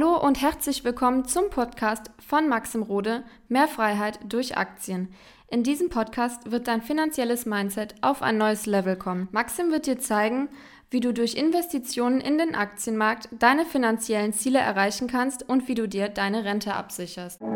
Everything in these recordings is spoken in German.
Hallo und herzlich willkommen zum Podcast von Maxim Rode Mehr Freiheit durch Aktien. In diesem Podcast wird dein finanzielles Mindset auf ein neues Level kommen. Maxim wird dir zeigen, wie du durch Investitionen in den Aktienmarkt deine finanziellen Ziele erreichen kannst und wie du dir deine Rente absicherst. Du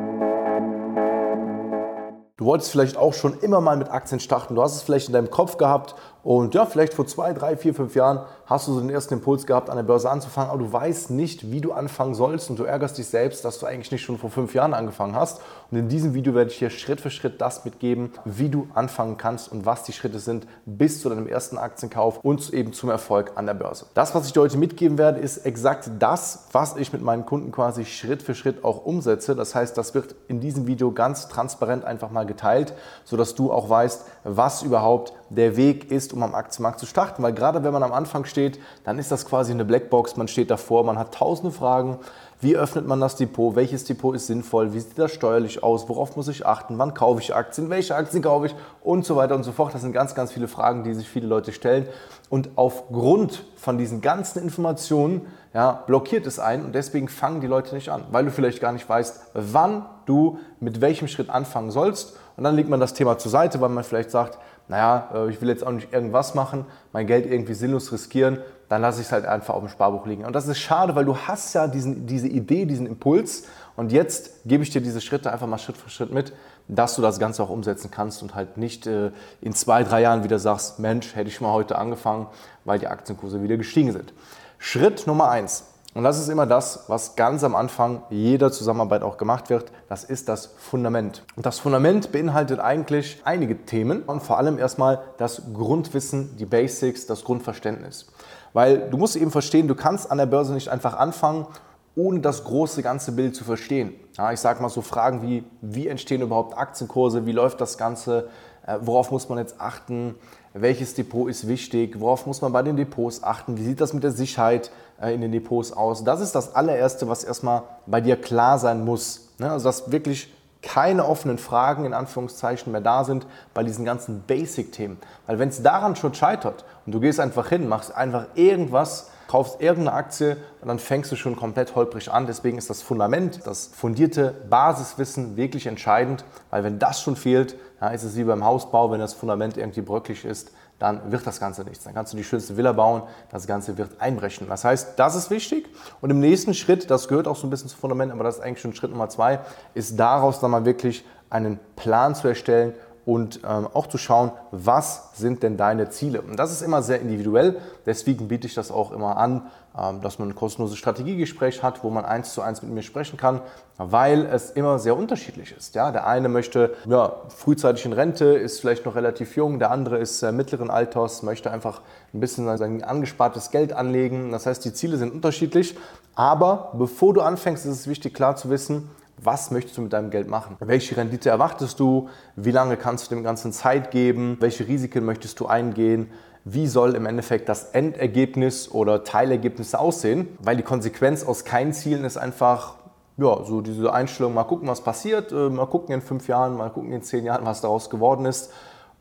wolltest vielleicht auch schon immer mal mit Aktien starten. Du hast es vielleicht in deinem Kopf gehabt und ja, vielleicht vor zwei, drei, vier, fünf Jahren hast du so den ersten Impuls gehabt, an der Börse anzufangen, aber du weißt nicht, wie du anfangen sollst und du ärgerst dich selbst, dass du eigentlich nicht schon vor fünf Jahren angefangen hast. Und in diesem Video werde ich dir Schritt für Schritt das mitgeben, wie du anfangen kannst und was die Schritte sind bis zu deinem ersten Aktienkauf und eben zum Erfolg an der Börse. Das, was ich dir heute mitgeben werde, ist exakt das, was ich mit meinen Kunden quasi Schritt für Schritt auch umsetze. Das heißt, das wird in diesem Video ganz transparent einfach mal geteilt, sodass du auch weißt, was überhaupt der Weg ist, um am Aktienmarkt zu starten. Weil gerade wenn man am Anfang steht, dann ist das quasi eine Blackbox. Man steht davor, man hat tausende Fragen. Wie öffnet man das Depot? Welches Depot ist sinnvoll? Wie sieht das steuerlich aus? Worauf muss ich achten? Wann kaufe ich Aktien? Welche Aktien kaufe ich? Und so weiter und so fort. Das sind ganz, ganz viele Fragen, die sich viele Leute stellen. Und aufgrund von diesen ganzen Informationen ja, blockiert es einen und deswegen fangen die Leute nicht an, weil du vielleicht gar nicht weißt, wann du mit welchem Schritt anfangen sollst. Und dann legt man das Thema zur Seite, weil man vielleicht sagt, naja, äh, ich will jetzt auch nicht irgendwas machen, mein Geld irgendwie sinnlos riskieren, dann lasse ich es halt einfach auf dem Sparbuch liegen. Und das ist schade, weil du hast ja diesen, diese Idee, diesen Impuls und jetzt gebe ich dir diese Schritte einfach mal Schritt für Schritt mit, dass du das Ganze auch umsetzen kannst und halt nicht äh, in zwei, drei Jahren wieder sagst, Mensch, hätte ich mal heute angefangen, weil die Aktienkurse wieder gestiegen sind. Schritt Nummer eins. Und das ist immer das, was ganz am Anfang jeder Zusammenarbeit auch gemacht wird. Das ist das Fundament. Und das Fundament beinhaltet eigentlich einige Themen und vor allem erstmal das Grundwissen, die Basics, das Grundverständnis. Weil du musst eben verstehen, du kannst an der Börse nicht einfach anfangen, ohne das große ganze Bild zu verstehen. Ja, ich sage mal so Fragen wie, wie entstehen überhaupt Aktienkurse, wie läuft das Ganze, äh, worauf muss man jetzt achten, welches Depot ist wichtig, worauf muss man bei den Depots achten, wie sieht das mit der Sicherheit in den Depots aus. Das ist das allererste, was erstmal bei dir klar sein muss. Ne? Also dass wirklich keine offenen Fragen in Anführungszeichen mehr da sind bei diesen ganzen Basic-Themen. Weil wenn es daran schon scheitert und du gehst einfach hin, machst einfach irgendwas, kaufst irgendeine Aktie und dann fängst du schon komplett holprig an. Deswegen ist das Fundament, das fundierte Basiswissen wirklich entscheidend, weil wenn das schon fehlt, ja, ist es wie beim Hausbau, wenn das Fundament irgendwie bröcklig ist, dann wird das Ganze nichts. Dann kannst du die schönste Villa bauen, das Ganze wird einbrechen. Das heißt, das ist wichtig. Und im nächsten Schritt, das gehört auch so ein bisschen zum Fundament, aber das ist eigentlich schon Schritt Nummer zwei, ist daraus dann mal wirklich einen Plan zu erstellen und ähm, auch zu schauen, was sind denn deine Ziele. Und das ist immer sehr individuell, deswegen biete ich das auch immer an, ähm, dass man ein kostenloses Strategiegespräch hat, wo man eins zu eins mit mir sprechen kann, weil es immer sehr unterschiedlich ist. Ja, der eine möchte ja, frühzeitig in Rente, ist vielleicht noch relativ jung, der andere ist äh, mittleren Alters, möchte einfach ein bisschen sein angespartes Geld anlegen. Das heißt, die Ziele sind unterschiedlich, aber bevor du anfängst, ist es wichtig klar zu wissen, was möchtest du mit deinem Geld machen? Welche Rendite erwartest du? Wie lange kannst du dem Ganzen Zeit geben? Welche Risiken möchtest du eingehen? Wie soll im Endeffekt das Endergebnis oder Teilergebnisse aussehen? Weil die Konsequenz aus keinen Zielen ist einfach, ja, so diese Einstellung, mal gucken, was passiert, äh, mal gucken in fünf Jahren, mal gucken in zehn Jahren, was daraus geworden ist.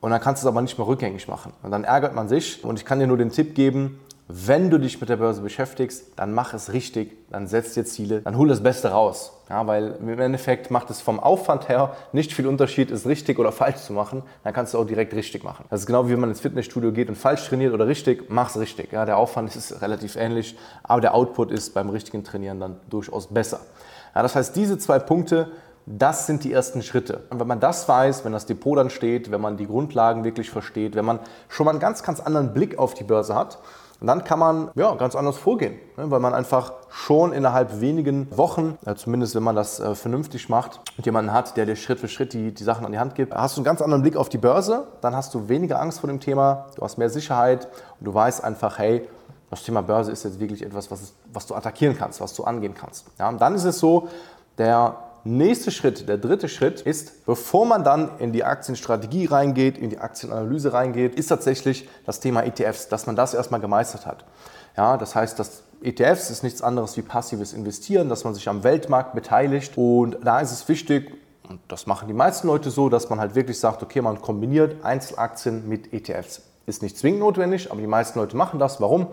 Und dann kannst du es aber nicht mehr rückgängig machen. Und dann ärgert man sich. Und ich kann dir nur den Tipp geben, wenn du dich mit der Börse beschäftigst, dann mach es richtig, dann setz dir Ziele, dann hol das Beste raus. Ja, weil im Endeffekt macht es vom Aufwand her nicht viel Unterschied, es richtig oder falsch zu machen. Dann kannst du auch direkt richtig machen. Das ist genau wie wenn man ins Fitnessstudio geht und falsch trainiert oder richtig, mach es richtig. Ja, der Aufwand ist relativ ähnlich, aber der Output ist beim richtigen Trainieren dann durchaus besser. Ja, das heißt, diese zwei Punkte das sind die ersten Schritte. Und wenn man das weiß, wenn das Depot dann steht, wenn man die Grundlagen wirklich versteht, wenn man schon mal einen ganz, ganz anderen Blick auf die Börse hat, und dann kann man ja, ganz anders vorgehen, ne? weil man einfach schon innerhalb wenigen Wochen, äh, zumindest wenn man das äh, vernünftig macht, und jemanden hat, der dir Schritt für Schritt die, die Sachen an die Hand gibt, hast du einen ganz anderen Blick auf die Börse, dann hast du weniger Angst vor dem Thema, du hast mehr Sicherheit und du weißt einfach, hey, das Thema Börse ist jetzt wirklich etwas, was, was du attackieren kannst, was du angehen kannst. Ja, und dann ist es so, der nächste Schritt, der dritte Schritt ist, bevor man dann in die Aktienstrategie reingeht, in die Aktienanalyse reingeht, ist tatsächlich das Thema ETFs, dass man das erstmal gemeistert hat. Ja, das heißt, dass ETFs ist nichts anderes wie passives Investieren, dass man sich am Weltmarkt beteiligt und da ist es wichtig, und das machen die meisten Leute so, dass man halt wirklich sagt, okay, man kombiniert Einzelaktien mit ETFs. Ist nicht zwingend notwendig, aber die meisten Leute machen das. Warum?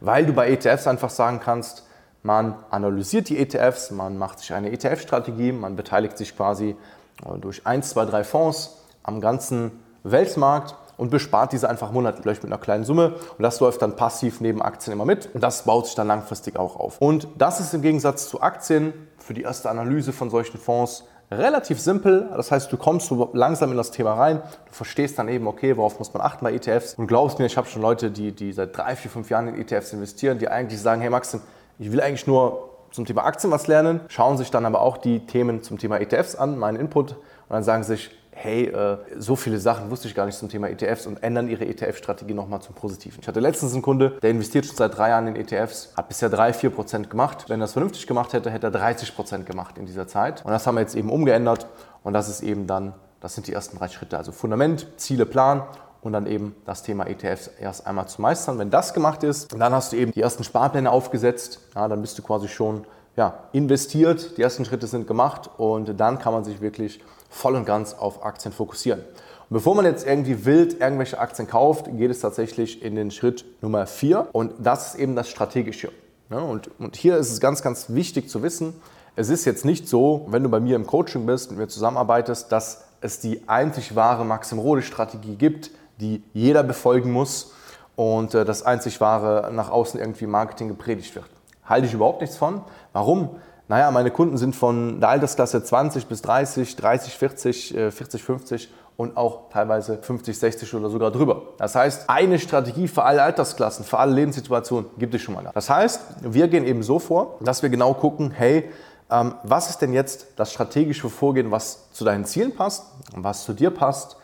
Weil du bei ETFs einfach sagen kannst, Man analysiert die ETFs, man macht sich eine ETF-Strategie, man beteiligt sich quasi äh, durch 1, 2, 3 Fonds am ganzen Weltmarkt und bespart diese einfach monatlich, mit einer kleinen Summe. Und das läuft dann passiv neben Aktien immer mit. Und das baut sich dann langfristig auch auf. Und das ist im Gegensatz zu Aktien für die erste Analyse von solchen Fonds relativ simpel. Das heißt, du kommst so langsam in das Thema rein, du verstehst dann eben, okay, worauf muss man achten bei ETFs. Und glaubst mir, ich habe schon Leute, die, die seit drei, vier, fünf Jahren in ETFs investieren, die eigentlich sagen, hey Maxim, ich will eigentlich nur zum Thema Aktien was lernen, schauen sich dann aber auch die Themen zum Thema ETFs an, meinen Input, und dann sagen sich, hey, äh, so viele Sachen wusste ich gar nicht zum Thema ETFs und ändern ihre ETF-Strategie nochmal zum Positiven. Ich hatte letztens einen Kunde, der investiert schon seit drei Jahren in ETFs, hat bisher 3, 4 Prozent gemacht. Wenn er es vernünftig gemacht hätte, hätte er 30 Prozent gemacht in dieser Zeit. Und das haben wir jetzt eben umgeändert und das ist eben dann, das sind die ersten drei Schritte. Also Fundament, Ziele, Plan und dann eben das Thema ETFs erst einmal zu meistern. Wenn das gemacht ist, dann hast du eben die ersten Sparpläne aufgesetzt. Ja, dann bist du quasi schon ja, investiert, die ersten Schritte sind gemacht und dann kann man sich wirklich voll und ganz auf Aktien fokussieren. Und bevor man jetzt irgendwie wild irgendwelche Aktien kauft, geht es tatsächlich in den Schritt Nummer 4 und das ist eben das Strategische. Und, und hier ist es ganz, ganz wichtig zu wissen, es ist jetzt nicht so, wenn du bei mir im Coaching bist, mit mir zusammenarbeitest, dass es die einzig wahre Maxim Rode Strategie gibt, die jeder befolgen muss und äh, das einzig wahre nach außen irgendwie Marketing gepredigt wird. Halte ich überhaupt nichts von. Warum? Naja, meine Kunden sind von der Altersklasse 20 bis 30, 30, 40, 40, 50 und auch teilweise 50, 60 oder sogar drüber. Das heißt, eine Strategie für alle Altersklassen, für alle Lebenssituationen gibt es schon mal. Das heißt, wir gehen eben so vor, dass wir genau gucken, hey, ähm, was ist denn jetzt das strategische Vorgehen, was zu deinen Zielen passt, was zu dir passt,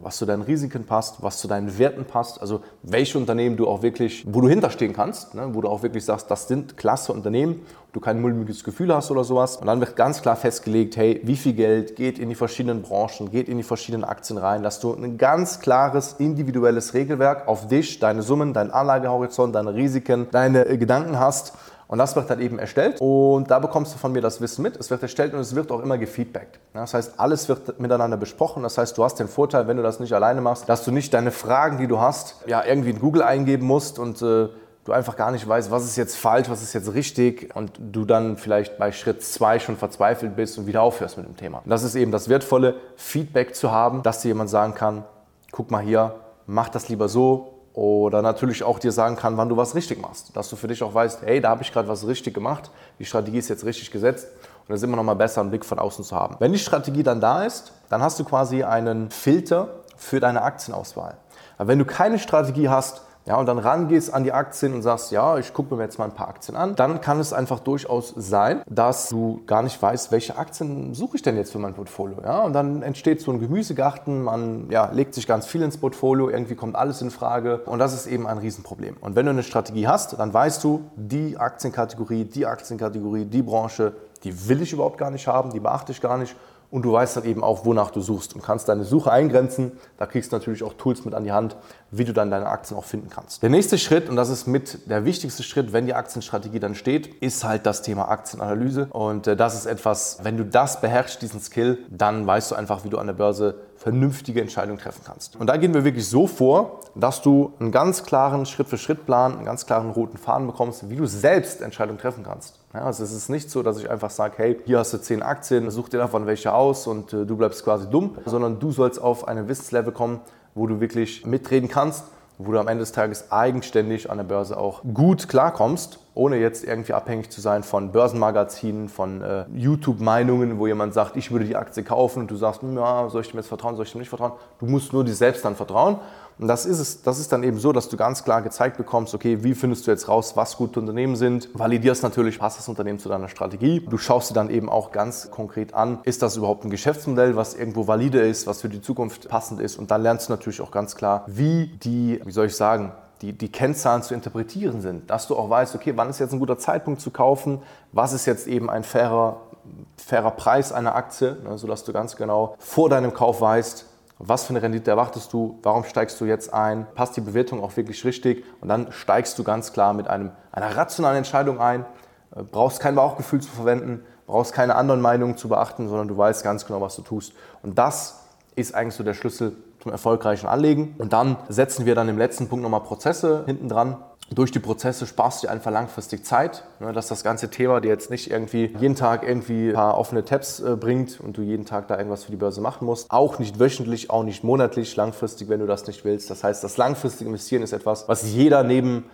was zu deinen Risiken passt, was zu deinen Werten passt, also welche Unternehmen du auch wirklich, wo du hinterstehen kannst, ne, wo du auch wirklich sagst, das sind klasse Unternehmen, du kein mulmiges Gefühl hast oder sowas. Und dann wird ganz klar festgelegt, hey, wie viel Geld geht in die verschiedenen Branchen, geht in die verschiedenen Aktien rein, dass du ein ganz klares individuelles Regelwerk auf dich, deine Summen, deinen Anlagehorizont, deine Risiken, deine äh, Gedanken hast und das wird dann eben erstellt und da bekommst du von mir das Wissen mit. Es wird erstellt und es wird auch immer gefeedbackt. Das heißt, alles wird miteinander besprochen. Das heißt, du hast den Vorteil, wenn du das nicht alleine machst, dass du nicht deine Fragen, die du hast, ja irgendwie in Google eingeben musst und äh, du einfach gar nicht weißt, was ist jetzt falsch, was ist jetzt richtig und du dann vielleicht bei Schritt zwei schon verzweifelt bist und wieder aufhörst mit dem Thema. Und das ist eben das wertvolle Feedback zu haben, dass dir jemand sagen kann, guck mal hier, mach das lieber so, oder natürlich auch dir sagen kann, wann du was richtig machst. Dass du für dich auch weißt, hey, da habe ich gerade was richtig gemacht, die Strategie ist jetzt richtig gesetzt und es ist immer noch mal besser, einen Blick von außen zu haben. Wenn die Strategie dann da ist, dann hast du quasi einen Filter für deine Aktienauswahl. Aber wenn du keine Strategie hast, ja, und dann rangehst an die Aktien und sagst, ja, ich gucke mir jetzt mal ein paar Aktien an, dann kann es einfach durchaus sein, dass du gar nicht weißt, welche Aktien suche ich denn jetzt für mein Portfolio. Ja? Und dann entsteht so ein Gemüsegarten, man ja, legt sich ganz viel ins Portfolio, irgendwie kommt alles in Frage und das ist eben ein Riesenproblem. Und wenn du eine Strategie hast, dann weißt du, die Aktienkategorie, die Aktienkategorie, die Branche, die will ich überhaupt gar nicht haben, die beachte ich gar nicht und du weißt dann eben auch, wonach du suchst und kannst deine Suche eingrenzen. Da kriegst du natürlich auch Tools mit an die Hand, wie du dann deine Aktien auch finden kannst. Der nächste Schritt, und das ist mit der wichtigste Schritt, wenn die Aktienstrategie dann steht, ist halt das Thema Aktienanalyse. Und äh, das ist etwas, wenn du das beherrschst, diesen Skill, dann weißt du einfach, wie du an der Börse vernünftige Entscheidungen treffen kannst. Und da gehen wir wirklich so vor, dass du einen ganz klaren Schritt-für-Schritt-Plan, einen ganz klaren roten Faden bekommst, wie du selbst Entscheidungen treffen kannst. Ja, also es ist nicht so, dass ich einfach sage, hey, hier hast du zehn Aktien, such dir davon welche aus und äh, du bleibst quasi dumm, sondern du sollst auf ein Wissenslevel kommen, wo du wirklich mitreden kannst, wo du am Ende des Tages eigenständig an der Börse auch gut klarkommst, ohne jetzt irgendwie abhängig zu sein von Börsenmagazinen, von äh, YouTube-Meinungen, wo jemand sagt, ich würde die Aktie kaufen und du sagst, ja, soll ich dem jetzt vertrauen, soll ich dem nicht vertrauen? Du musst nur dir selbst dann vertrauen und das ist es, das ist dann eben so, dass du ganz klar gezeigt bekommst, okay, wie findest du jetzt raus, was gute Unternehmen sind, validierst natürlich, passt das Unternehmen zu deiner Strategie. Du schaust dir dann eben auch ganz konkret an, ist das überhaupt ein Geschäftsmodell, was irgendwo valide ist, was für die Zukunft passend ist und dann lernst du natürlich auch ganz klar, wie die, wie soll ich sagen, die, die Kennzahlen zu interpretieren sind, dass du auch weißt, okay, wann ist jetzt ein guter Zeitpunkt zu kaufen, was ist jetzt eben ein fairer, fairer Preis einer Aktie, ne, sodass du ganz genau vor deinem Kauf weißt, was für eine Rendite erwartest du? Warum steigst du jetzt ein? Passt die Bewertung auch wirklich richtig? Und dann steigst du ganz klar mit einem, einer rationalen Entscheidung ein. Äh, brauchst kein Bauchgefühl zu verwenden, brauchst keine anderen Meinungen zu beachten, sondern du weißt ganz genau, was du tust. Und das ist eigentlich so der Schlüssel zum erfolgreichen Anlegen. Und dann setzen wir dann im letzten Punkt nochmal Prozesse hinten dran. durch die Prozesse sparst du dir einfach langfristig Zeit, ne, dass das ganze Thema dir jetzt nicht irgendwie jeden Tag irgendwie ein paar offene Tabs äh, bringt und du jeden Tag da irgendwas für die Börse machen musst. Auch nicht wöchentlich, auch nicht monatlich, langfristig, wenn du das nicht willst. Das heißt, das langfristige Investieren ist etwas, was jeder neben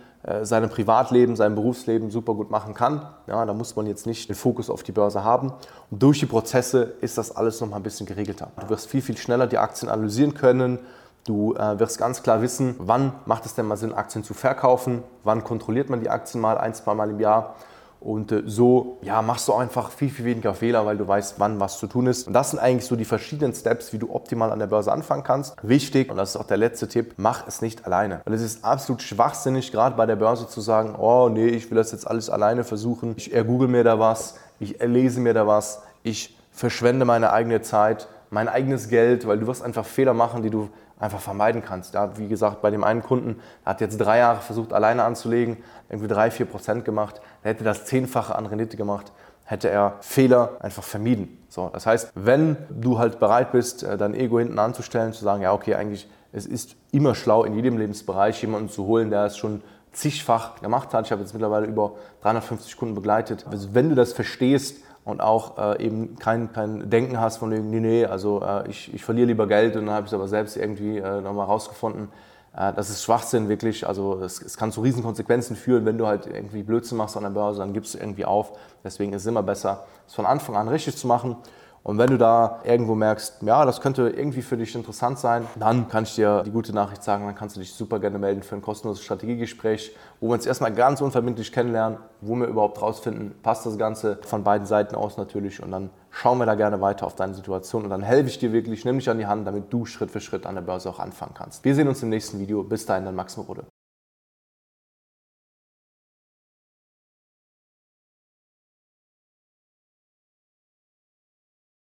seinem Privatleben, seinem Berufsleben super gut machen kann. Ja, da muss man jetzt nicht den Fokus auf die Börse haben. Und durch die Prozesse ist das alles noch mal ein bisschen geregelter. Du wirst viel, viel schneller die Aktien analysieren können, Du äh, wirst ganz klar wissen, wann macht es denn mal Sinn, Aktien zu verkaufen, wann kontrolliert man die Aktien mal, ein, zwei Mal im Jahr. Und äh, so ja, machst du einfach viel, viel weniger Fehler, weil du weißt, wann was zu tun ist. Und das sind eigentlich so die verschiedenen Steps, wie du optimal an der Börse anfangen kannst. Wichtig, und das ist auch der letzte Tipp, mach es nicht alleine. Weil es ist absolut schwachsinnig, gerade bei der Börse zu sagen, oh nee, ich will das jetzt alles alleine versuchen. Ich ergoogle mir da was, ich erlese mir da was, ich verschwende meine eigene Zeit, mein eigenes Geld, weil du wirst einfach Fehler machen, die du einfach vermeiden kannst. Ja, wie gesagt, bei dem einen Kunden, der hat jetzt drei Jahre versucht, alleine anzulegen, irgendwie drei, vier Prozent gemacht, der hätte das Zehnfache an Rendite gemacht, hätte er Fehler einfach vermieden. So, das heißt, wenn du halt bereit bist, äh, dein Ego hinten anzustellen, zu sagen, ja, okay, eigentlich, es ist immer schlau, in jedem Lebensbereich jemanden zu holen, der es schon zigfach gemacht hat. Ich habe jetzt mittlerweile über 350 Kunden begleitet. Also wenn du das verstehst, und auch äh, eben kein, kein Denken hast von nee, nee, also äh, ich, ich verliere lieber Geld und dann habe ich es aber selbst irgendwie äh, nochmal rausgefunden. Äh, das ist Schwachsinn wirklich, also es, es, kann zu riesen Konsequenzen führen, wenn du halt irgendwie Blödsinn machst an der Börse, dann gibst du irgendwie auf. Deswegen ist es immer besser, es von Anfang an richtig zu machen und wenn du da irgendwo merkst, ja, das könnte irgendwie für dich interessant sein, dann kann ich dir die gute Nachricht sagen, dann kannst du dich super gerne melden für ein kostenloses Strategiegespräch, wo wir uns erstmal ganz unverbindlich kennenlernen, wo wir überhaupt rausfinden, passt das Ganze von beiden Seiten aus natürlich und dann schauen wir da gerne weiter auf deine Situation und dann helfe ich dir wirklich, nimm dich an die Hand, damit du Schritt für Schritt an der Börse auch anfangen kannst. Wir sehen uns im nächsten Video. Bis dahin, dann Max Morode.